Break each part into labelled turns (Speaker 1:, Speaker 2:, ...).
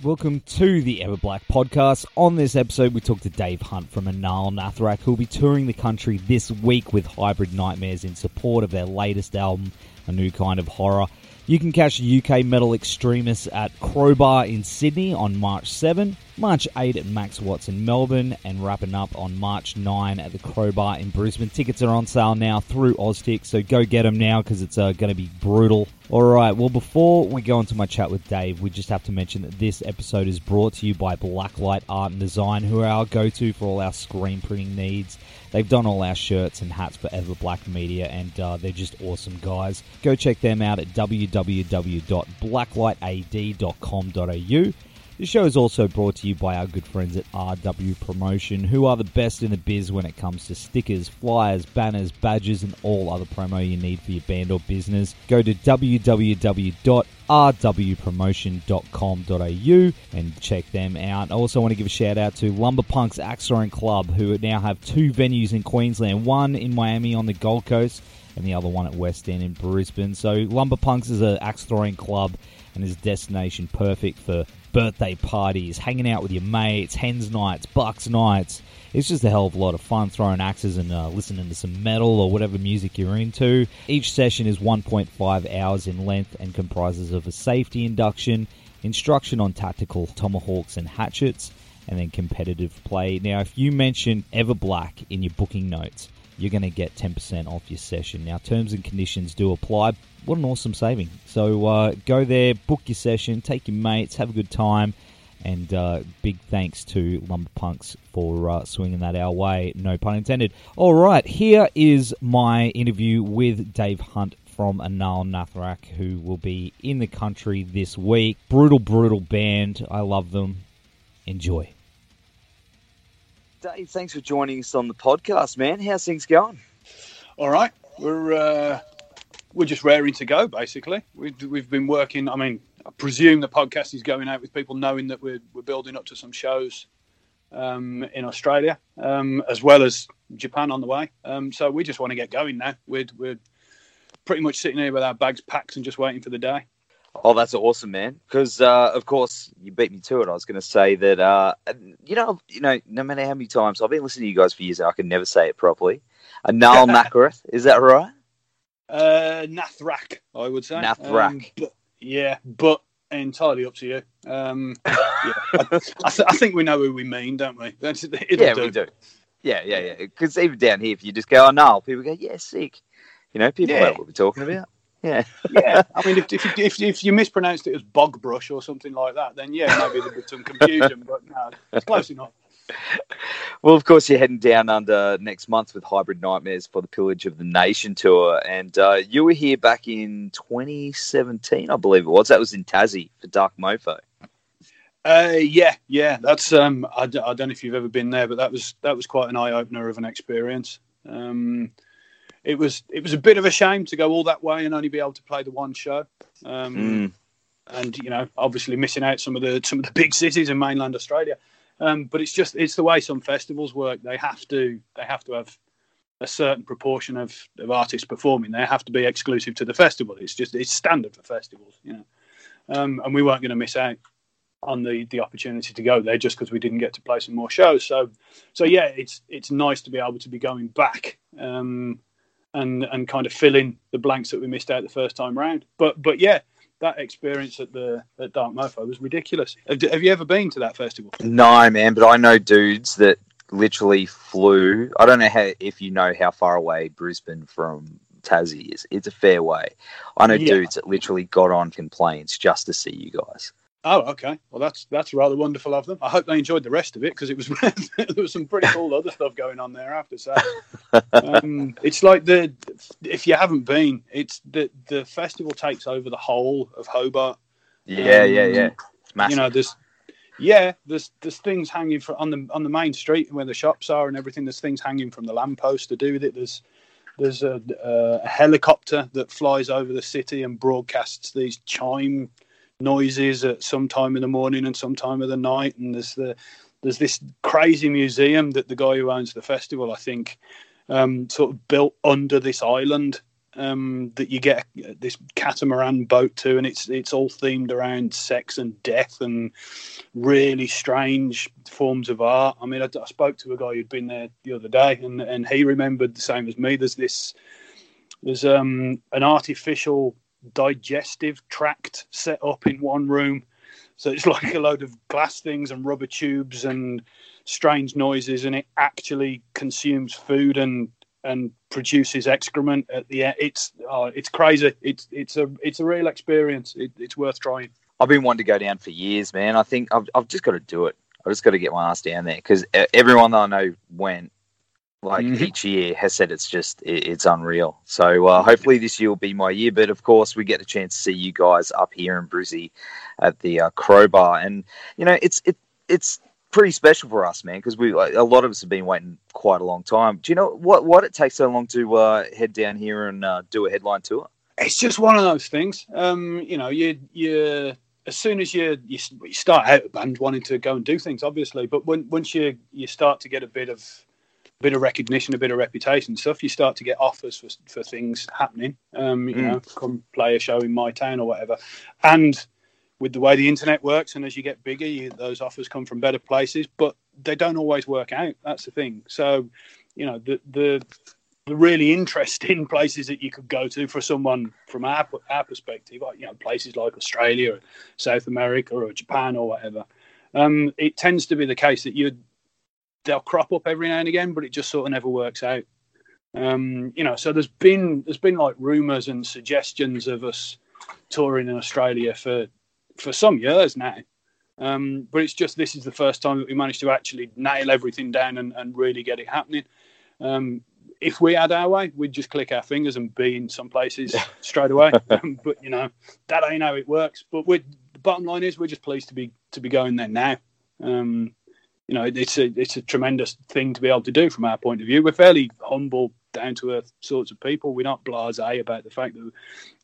Speaker 1: Welcome to the Ever Black podcast. On this episode, we talk to Dave Hunt from Anaal Nathrakh, who'll be touring the country this week with Hybrid Nightmares in support of their latest album, A New Kind of Horror. You can catch UK metal extremists at Crowbar in Sydney on March 7, March 8 at Max Watts in Melbourne, and wrapping up on March 9 at the Crowbar in Brisbane. Tickets are on sale now through Oztix, so go get them now because it's uh, going to be brutal. All right, well, before we go into my chat with Dave, we just have to mention that this episode is brought to you by Blacklight Art and Design, who are our go to for all our screen printing needs. They've done all our shirts and hats for Ever Black Media, and uh, they're just awesome guys. Go check them out at www.blacklightad.com.au. The show is also brought to you by our good friends at RW Promotion, who are the best in the biz when it comes to stickers, flyers, banners, badges, and all other promo you need for your band or business. Go to www.rwpromotion.com.au and check them out. I also want to give a shout out to Lumberpunks Axe Throwing Club, who now have two venues in Queensland one in Miami on the Gold Coast and the other one at West End in Brisbane. So Lumberpunks is an axe throwing club and is destination perfect for birthday parties, hanging out with your mates, hens nights, bucks nights. It's just a hell of a lot of fun throwing axes and uh, listening to some metal or whatever music you're into. Each session is 1.5 hours in length and comprises of a safety induction, instruction on tactical tomahawks and hatchets, and then competitive play. Now, if you mention Everblack in your booking notes, you're going to get 10% off your session. Now, terms and conditions do apply. What an awesome saving. So uh, go there, book your session, take your mates, have a good time. And uh, big thanks to Lumberpunks for uh, swinging that our way, no pun intended. All right, here is my interview with Dave Hunt from Anaal Nathrakh, who will be in the country this week. Brutal, brutal band. I love them. Enjoy. Dave, thanks for joining us on the podcast, man. How's things going?
Speaker 2: All right, we're uh, we're just raring to go. Basically, we've we've been working. I mean, I presume the podcast is going out with people knowing that we're we're building up to some shows um, in Australia um, as well as Japan on the way. Um, so we just want to get going now. We're we're pretty much sitting here with our bags packed and just waiting for the day.
Speaker 1: Oh, that's awesome, man! Because uh, of course you beat me to it. I was going to say that uh, you know, you know, no matter how many times I've been listening to you guys for years, I can never say it properly. Anaal Nathrakh, is that right?
Speaker 2: Uh, Nathrakh, I would say.
Speaker 1: Nathrakh.
Speaker 2: Um, but, yeah, but entirely up to you. Um, yeah, I, I, th- I, think we know who we mean, don't we?
Speaker 1: yeah, do. we do. Yeah, yeah, yeah. Because even down here, if you just go, "Oh people go, "Yeah, sick." You know, people yeah. know what we're talking about. Yeah,
Speaker 2: yeah. I mean, if, if, if, if you mispronounced it as bog brush or something like that, then yeah, maybe there'd be some confusion. but no, it's close enough.
Speaker 1: Well, of course, you're heading down under next month with Hybrid Nightmares for the Pillage of the Nation tour, and uh, you were here back in 2017, I believe it was. That was in Tassie for Dark Mofo.
Speaker 2: Uh, yeah, yeah. That's um, I, I don't know if you've ever been there, but that was that was quite an eye opener of an experience. Um, it was it was a bit of a shame to go all that way and only be able to play the one show. Um, mm. And you know, obviously missing out some of the some of the big cities in mainland Australia. Um, but it's just it's the way some festivals work. They have to they have to have a certain proportion of, of artists performing. They have to be exclusive to the festival. It's just it's standard for festivals, you know. Um, and we weren't going to miss out on the the opportunity to go there just because we didn't get to play some more shows. So so yeah, it's it's nice to be able to be going back. Um, and and kind of fill in the blanks that we missed out the first time round. But but yeah, that experience at the at Dark Mofo was ridiculous. Have, have, you ever been to that festival?
Speaker 1: No, man, but I know dudes that literally flew. I don't know how if you know how far away Brisbane from Tassie is. It's a fair way. I know yeah. dudes that literally got on complaints just to see you guys.
Speaker 2: Oh, okay. Well, that's that's rather wonderful of them. I hope they enjoyed the rest of it because it was there was some pretty cool other stuff going on there after. So um, it's like the if you haven't been, it's the the festival takes over the whole of Hobart.
Speaker 1: Yeah, um, yeah, yeah.
Speaker 2: You know, there's yeah, there's there's things hanging from on the on the main street where the shops are and everything. There's things hanging from the lamppost to do with it. There's there's a, a, helicopter that flies over the city and broadcasts these chime noises at some time in the morning and some time of the night. And there's the there's this crazy museum that the guy who owns the festival, I think, um, sort of built under this island um, that you get this catamaran boat to, and it's it's all themed around sex and death and really strange forms of art. I mean, I, I, spoke to a guy who'd been there the other day, and and he remembered the same as me. There's this there's um, an artificial digestive tract set up in one room. So it's like a load of glass things and rubber tubes and strange noises, and it actually consumes food and and produces excrement at the end. It's oh, it's crazy. It's it's a it's a real experience. It, it's worth trying.
Speaker 1: I've been wanting to go down for years, man. I think I've I've just got to do it. I've just got to get my ass down there because everyone that I know went like mm-hmm. each year has said it's just it, it's unreal. So uh, hopefully this year will be my year. But of course, we get a chance to see you guys up here in Brizzy at the uh, Crowbar, and you know it's it it's pretty special for us, man, because we like, a lot of us have been waiting quite a long time. Do you know what what it takes so long to uh, head down here and uh, do a headline tour?
Speaker 2: It's just one of those things. Um, you know, you you as soon as you, you you start out a band wanting to go and do things, obviously, but when once you you start to get a bit of bit of recognition, a bit of reputation stuff, you start to get offers for for things happening. Um, you mm. know, come play a show in my town or whatever, and with the way the internet works, and as you get bigger, you, those offers come from better places, but they don't always work out. That's the thing. So, you know, the the the really interesting places that you could go to for someone from our our perspective, you know, places like Australia, or South America, or Japan, or whatever. Um, it tends to be the case that you they'll crop up every now and again, but it just sort of never works out. Um, you know, so there's been there's been like rumours and suggestions of us touring in Australia for for some years now. Um, but it's just this is the first time that we managed to actually nail everything down and, and really get it happening. Um, if we had our way, we'd just click our fingers and be in some places straight away. Um, but you know that ain't how it works. But the bottom line is we're just pleased to be to be going there now. Um, you know, it's a it's a tremendous thing to be able to do from our point of view. We're fairly humble, down to earth sorts of people. We're not blasé about the fact that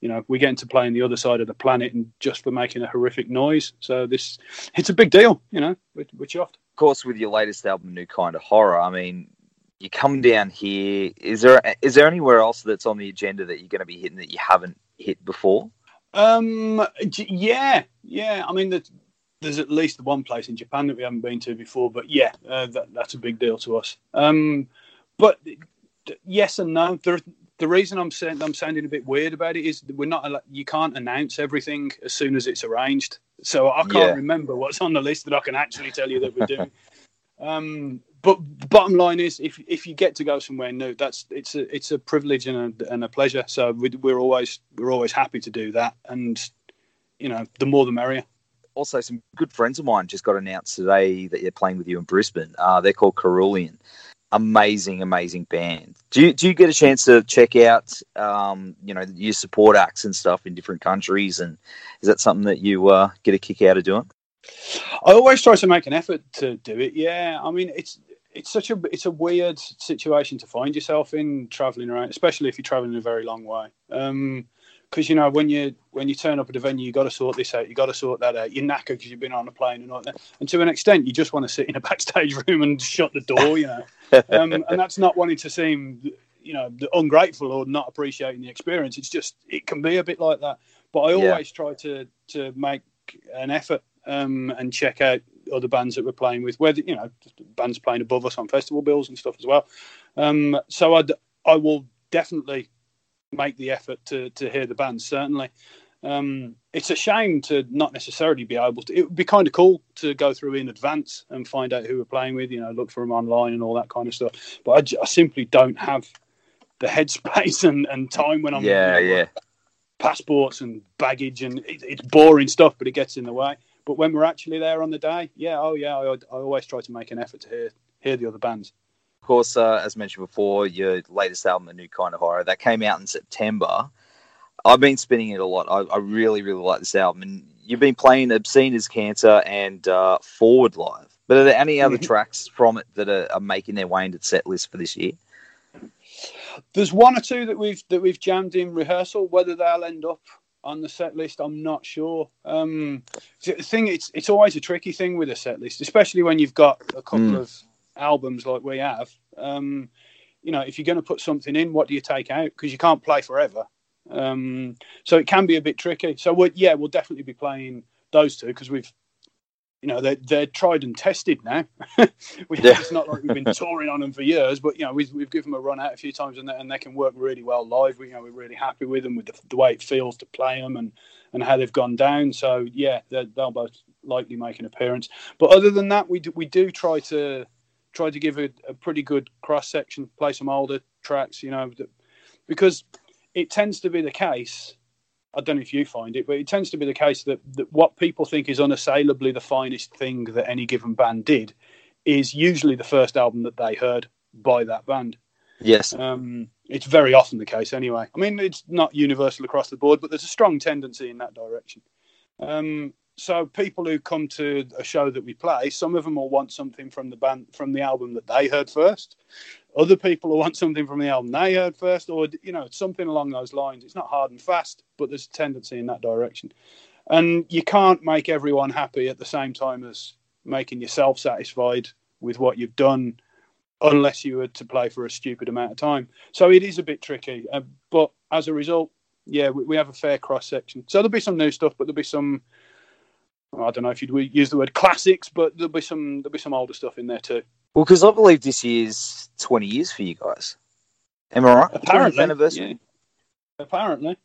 Speaker 2: you know we get into playing the other side of the planet and just for making a horrific noise. So this it's a big deal, you know. We're, we're chuffed.
Speaker 1: Of course, with your latest album, New Kind of Horror. I mean, you come down here. Is there is there anywhere else that's on the agenda that you're going to be hitting that you haven't hit before?
Speaker 2: Um, yeah, yeah. I mean, the, there's at least one place in Japan that we haven't been to before, but yeah, uh, that, that's a big deal to us. Um, but yes and no. There, the reason I'm saying I'm sounding a bit weird about it is we're not. You can't announce everything as soon as it's arranged. So I can't yeah. remember what's on the list that I can actually tell you that we're doing. um, but bottom line is, if if you get to go somewhere new, that's it's a it's a privilege and a, and a pleasure. So we, we're always we're always happy to do that, and you know, the more the merrier
Speaker 1: also some good friends of mine just got announced today that they're playing with you in Brisbane. Uh, they're called Carulian. Amazing, amazing band. Do you, do you get a chance to check out, um, you know, your support acts and stuff in different countries? And is that something that you uh, get a kick out of doing?
Speaker 2: I always try to make an effort to do it. Yeah, I mean, it's it's such a it's a weird situation to find yourself in traveling around, especially if you're traveling a very long way. Um, because you know when you when you turn up at a venue, you got to sort this out, you got to sort that out. You're knackered because you've been on a plane and all that. And to an extent, you just want to sit in a backstage room and shut the door, you know. um, and that's not wanting to seem, you know, ungrateful or not appreciating the experience. It's just it can be a bit like that. But I always yeah. try to to make an effort um, and check out other bands that we're playing with, whether you know bands playing above us on festival bills and stuff as well. Um, so I I will definitely make the effort to to hear the band. Certainly, um, it's a shame to not necessarily be able to. It would be kind of cool to go through in advance and find out who we're playing with. You know, look for them online and all that kind of stuff. But I, I simply don't have the headspace and, and time when I'm
Speaker 1: yeah you know, yeah
Speaker 2: passports and baggage and it, it's boring stuff, but it gets in the way. But when we're actually there on the day, yeah, oh yeah, I, I always try to make an effort to hear hear the other bands.
Speaker 1: Of course, uh, as mentioned before, your latest album, The New Kind of Horror, that came out in September. I've been spinning it a lot. I, I really, really like this album, and you've been playing Obscene as Cancer and uh, Forward Live. But are there any other
Speaker 2: Mhm.
Speaker 1: tracks from it that are, are making their way into the set list for this year?
Speaker 2: There's one or two that we've that we've jammed in rehearsal. Whether they'll end up on the set list, I'm not sure. Um, the thing it's it's always a tricky thing with a set list, especially when you've got a couple
Speaker 1: Mm.
Speaker 2: of albums like we have. Um, you know, if you're going to put something in, what do you take out? Because you can't play forever. Um, so it can be a bit tricky. So we yeah, we'll definitely be playing those two because we've, you know, they're they're tried and tested now. we,
Speaker 1: Yeah.
Speaker 2: It's not like we've been touring on them for years, but you know, we've, we've given them a run out a few times and they, and they can work really well live. We, you know, we're really happy with them with the, the way it feels to play them and and how they've gone down. So yeah, they'll both likely make an appearance. But other than that, we do, we do try to try to give a, a pretty good cross section, play some older tracks, you know, that- because it tends to be the case. I don't know if you find it, but it tends to be the case that, that what people think is unassailably the finest thing that any given band did is usually the first album that they heard by that band.
Speaker 1: Yes.
Speaker 2: Um, it's very often the case, anyway. I mean, it's not universal across the board, but there's a strong tendency in that direction. Um, so people who come to a show that we play, some of them will want something from the band from the album that they heard first. Other people will want something from the album they heard first, or you know, something along those lines. It's not hard and fast, but there's a tendency in that direction. And you can't make everyone happy at the same time as making yourself satisfied with what you've done unless you were to play for a stupid amount of time. So it is a bit tricky. Uh, but as a result, yeah, we, we have a fair cross section. So there'll be some new stuff, but there'll be some. I don't know if you'd use the word classics, but there'll be some there'll be some older stuff in there too.
Speaker 1: Well, because I believe this year's 20 years for you guys. Am I right?
Speaker 2: Apparently,
Speaker 1: anniversary?
Speaker 2: yeah. Apparently,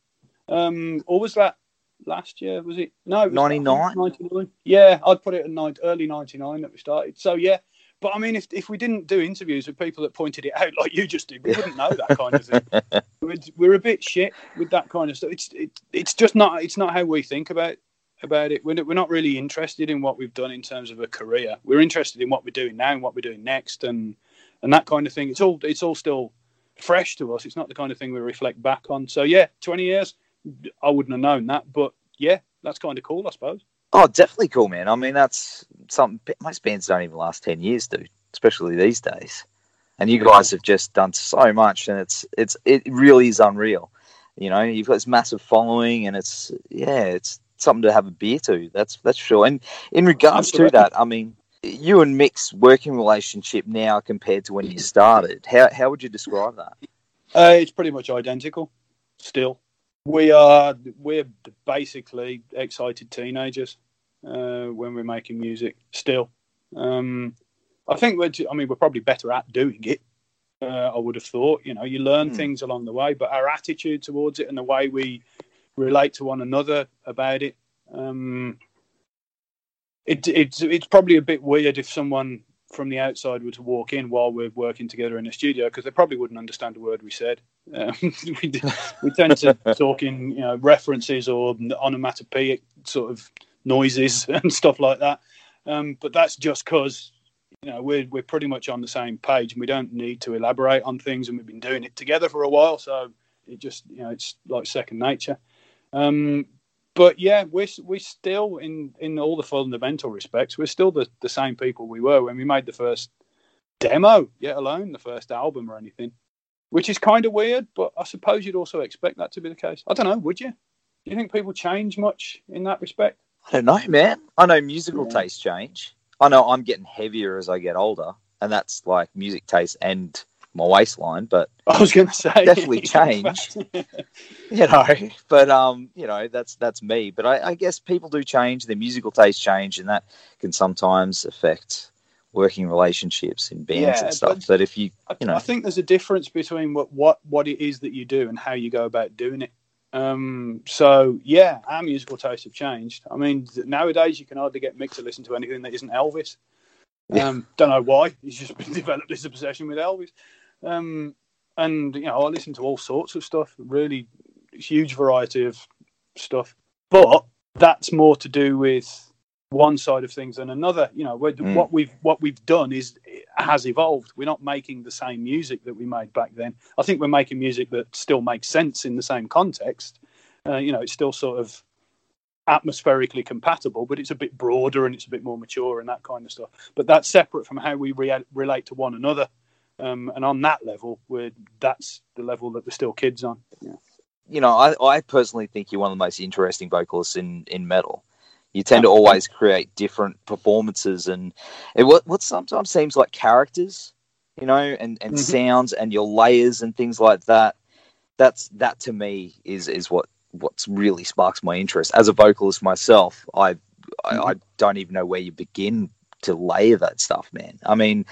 Speaker 2: um, or was that last year? Was it no?
Speaker 1: 99?
Speaker 2: 99. Yeah, I'd put it at nine, early ninety nine that we started. So yeah, but I mean, if if we didn't do interviews with people that pointed it out like you just did, we wouldn't know that kind of thing. We're, we're a bit shit with that kind of stuff. It's it, it's just not it's not how we think about about it. We're, not really interested in what we've done in terms of a career. We're interested in what we're doing now and what we're doing next and and that kind of thing. It's all it's all still fresh to us. It's not the kind of thing we reflect back on. So yeah, twenty years, I wouldn't have known that, but yeah, that's kind of cool, I suppose.
Speaker 1: Oh, definitely cool, man. I mean, that's something most bands don't even last 10 years, dude, especially these days. And you guys have just done so much, and it's it's it really is unreal. You know, you've got this massive following, and it's yeah, it's something to have a beer to. That's that's sure. And in regards to that, I mean, you and Mick's working relationship now compared to when you started, how how would you describe that?
Speaker 2: Uh, it's pretty much identical. Still, we are we're basically excited teenagers uh, when we're making music. Still, um, I think we're. I mean, we're probably better at doing it. Uh, I would have thought. You know, you learn
Speaker 1: Hmm.
Speaker 2: things along the way, but our attitude towards it and the way we relate to one another about it. Um, it it's it's probably a bit weird if someone from the outside were to walk in while we're working together in a studio because they probably wouldn't understand a word we said. Um, we, we tend to talk in you know references or onomatopoeic sort of noises and stuff like that. Um, but that's just because you know we're we're pretty much on the same page and we don't need to elaborate on things and we've been doing it together for a while, so it just you know it's like second nature. Um, but yeah, we're we're still in in all the fundamental respects, we're still the, the same people we were when we made the first demo, yet alone the first album or anything, which is kind of weird. But I suppose you'd also expect that to be the case. I don't know, would you? Do you think people change much in that respect?
Speaker 1: I don't know, man. I know musical
Speaker 2: Yeah.
Speaker 1: tastes change. I know I'm getting heavier as I get older, and that's like music taste and my waistline. But
Speaker 2: I was going to say
Speaker 1: Definitely changed. you know, but um, you know, that's that's me. But I, I guess people do change. Their musical tastes change, and that can sometimes affect working relationships in bands
Speaker 2: Yeah,
Speaker 1: and stuff.
Speaker 2: but-
Speaker 1: But if you, you know.
Speaker 2: I think there's a difference between what, what what it is that you do and how you go about doing it. Um, so yeah, our musical tastes have changed. I mean, nowadays you can hardly get Mick to listen to anything that isn't Elvis.
Speaker 1: Yeah.
Speaker 2: Um, don't know why. He's just been developed this obsession with Elvis. Um, and you know, I listen to all sorts of stuff. Really huge variety of stuff. But that's more to do with one side of things than another. You know, we're-
Speaker 1: Mm.
Speaker 2: what we've what we've done is has evolved. We're not making the same music that we made back then. I think we're making music that still makes sense in the same context. Uh, you know, it's still sort of atmospherically compatible, but it's a bit broader and it's a bit more mature and that kind of stuff. But that's separate from how we re- relate to one another. Um, and on that level, we're, that's the level that we're still kids on. Yeah.
Speaker 1: You know, I, I personally think you're one of the most interesting vocalists in, in metal. You tend to always create different performances, and it, what, what sometimes seems like characters, you know, and, and mm-hmm. sounds and your layers and things like that. That's that to me is is what what really sparks my interest as a vocalist myself. I, mm-hmm. I, I don't even know where you begin to layer that stuff, man. I mean,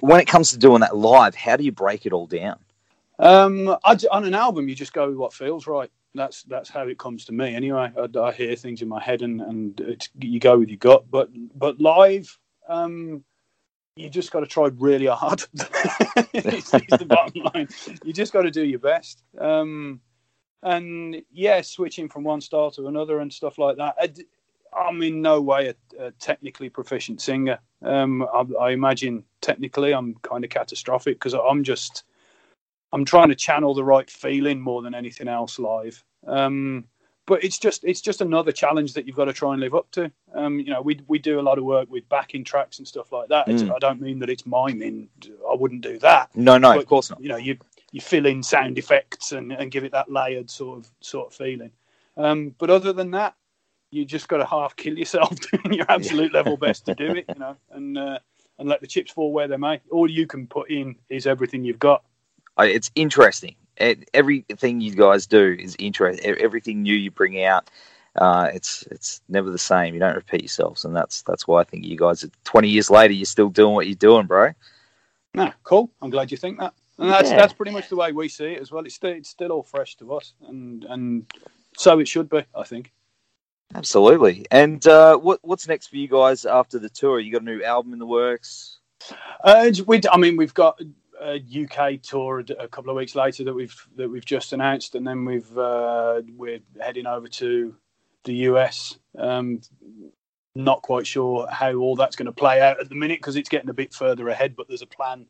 Speaker 1: when it comes to doing that live, how do you break it all down?
Speaker 2: Um, I, on an album, you just go with what feels right. That's that's how it comes to me. Anyway, I, I hear things in my head, and and you go with your gut. But but live, um, you just got to try really hard. it's, it's the bottom line. You just got to do your best. Um, and yeah, switching from one style to another and stuff like that. I, am in no way a, a technically proficient singer. Um, I, I, imagine technically I'm kind of catastrophic because I'm just I'm trying to channel the right feeling more than anything else live. Um, but it's just it's just another challenge that you've got to try and live up to. Um, you know, we we do a lot of work with backing tracks and stuff like that. Mm. I don't mean that it's miming. I wouldn't do that.
Speaker 1: No, no, but, of course not.
Speaker 2: You know, you you fill in sound effects and, and give it that layered sort of sort of feeling. Um, but other than that, you just got to half kill yourself doing your absolute level best to do it, you know, and uh, and let the chips fall where they may. All you can put in is everything you've got.
Speaker 1: It's interesting. Everything you guys do is interesting. Everything new you bring out, uh, it's it's never the same. You don't repeat yourselves, and that's that's why I think you guys, twenty years later, you're still doing what you're doing, bro.
Speaker 2: Nah, cool. I'm glad you think that and that's yeah. that's pretty much the way we see it as well. It's still it's still all fresh to us, and and so it should be, I think.
Speaker 1: Absolutely. And uh, what what's next for you guys after the tour? You got a new album in the works?
Speaker 2: Uh, we, I mean, we've got a UK tour a couple of weeks later that we've that we've just announced, and then we've uh, we're heading over to the US. Um, not quite sure how all that's going to play out at the minute because it's getting a bit further ahead, but there's a plan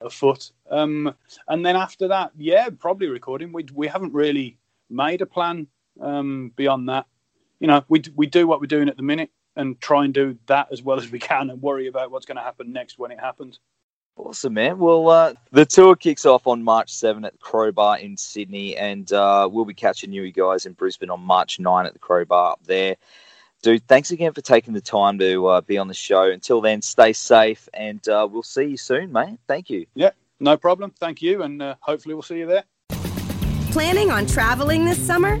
Speaker 2: afoot. Um, and then after that, yeah, probably recording. We we haven't really made a plan um, beyond that. You know, we we do what we're doing at the minute and try and do that as well as we can and worry about what's going to happen next when it happens.
Speaker 1: Awesome, man. Well, uh, the tour kicks off on March 7 at the Crowbar in Sydney, and uh, we'll be catching you guys in Brisbane on March 9 at the Crowbar up there dude, thanks again for taking the time to uh, be on the show. Until then, stay safe, and uh, we'll see you soon, mate. Thank you.
Speaker 2: Yeah, no problem. Thank you, and uh, hopefully we'll see you there.
Speaker 3: Planning on traveling this summer?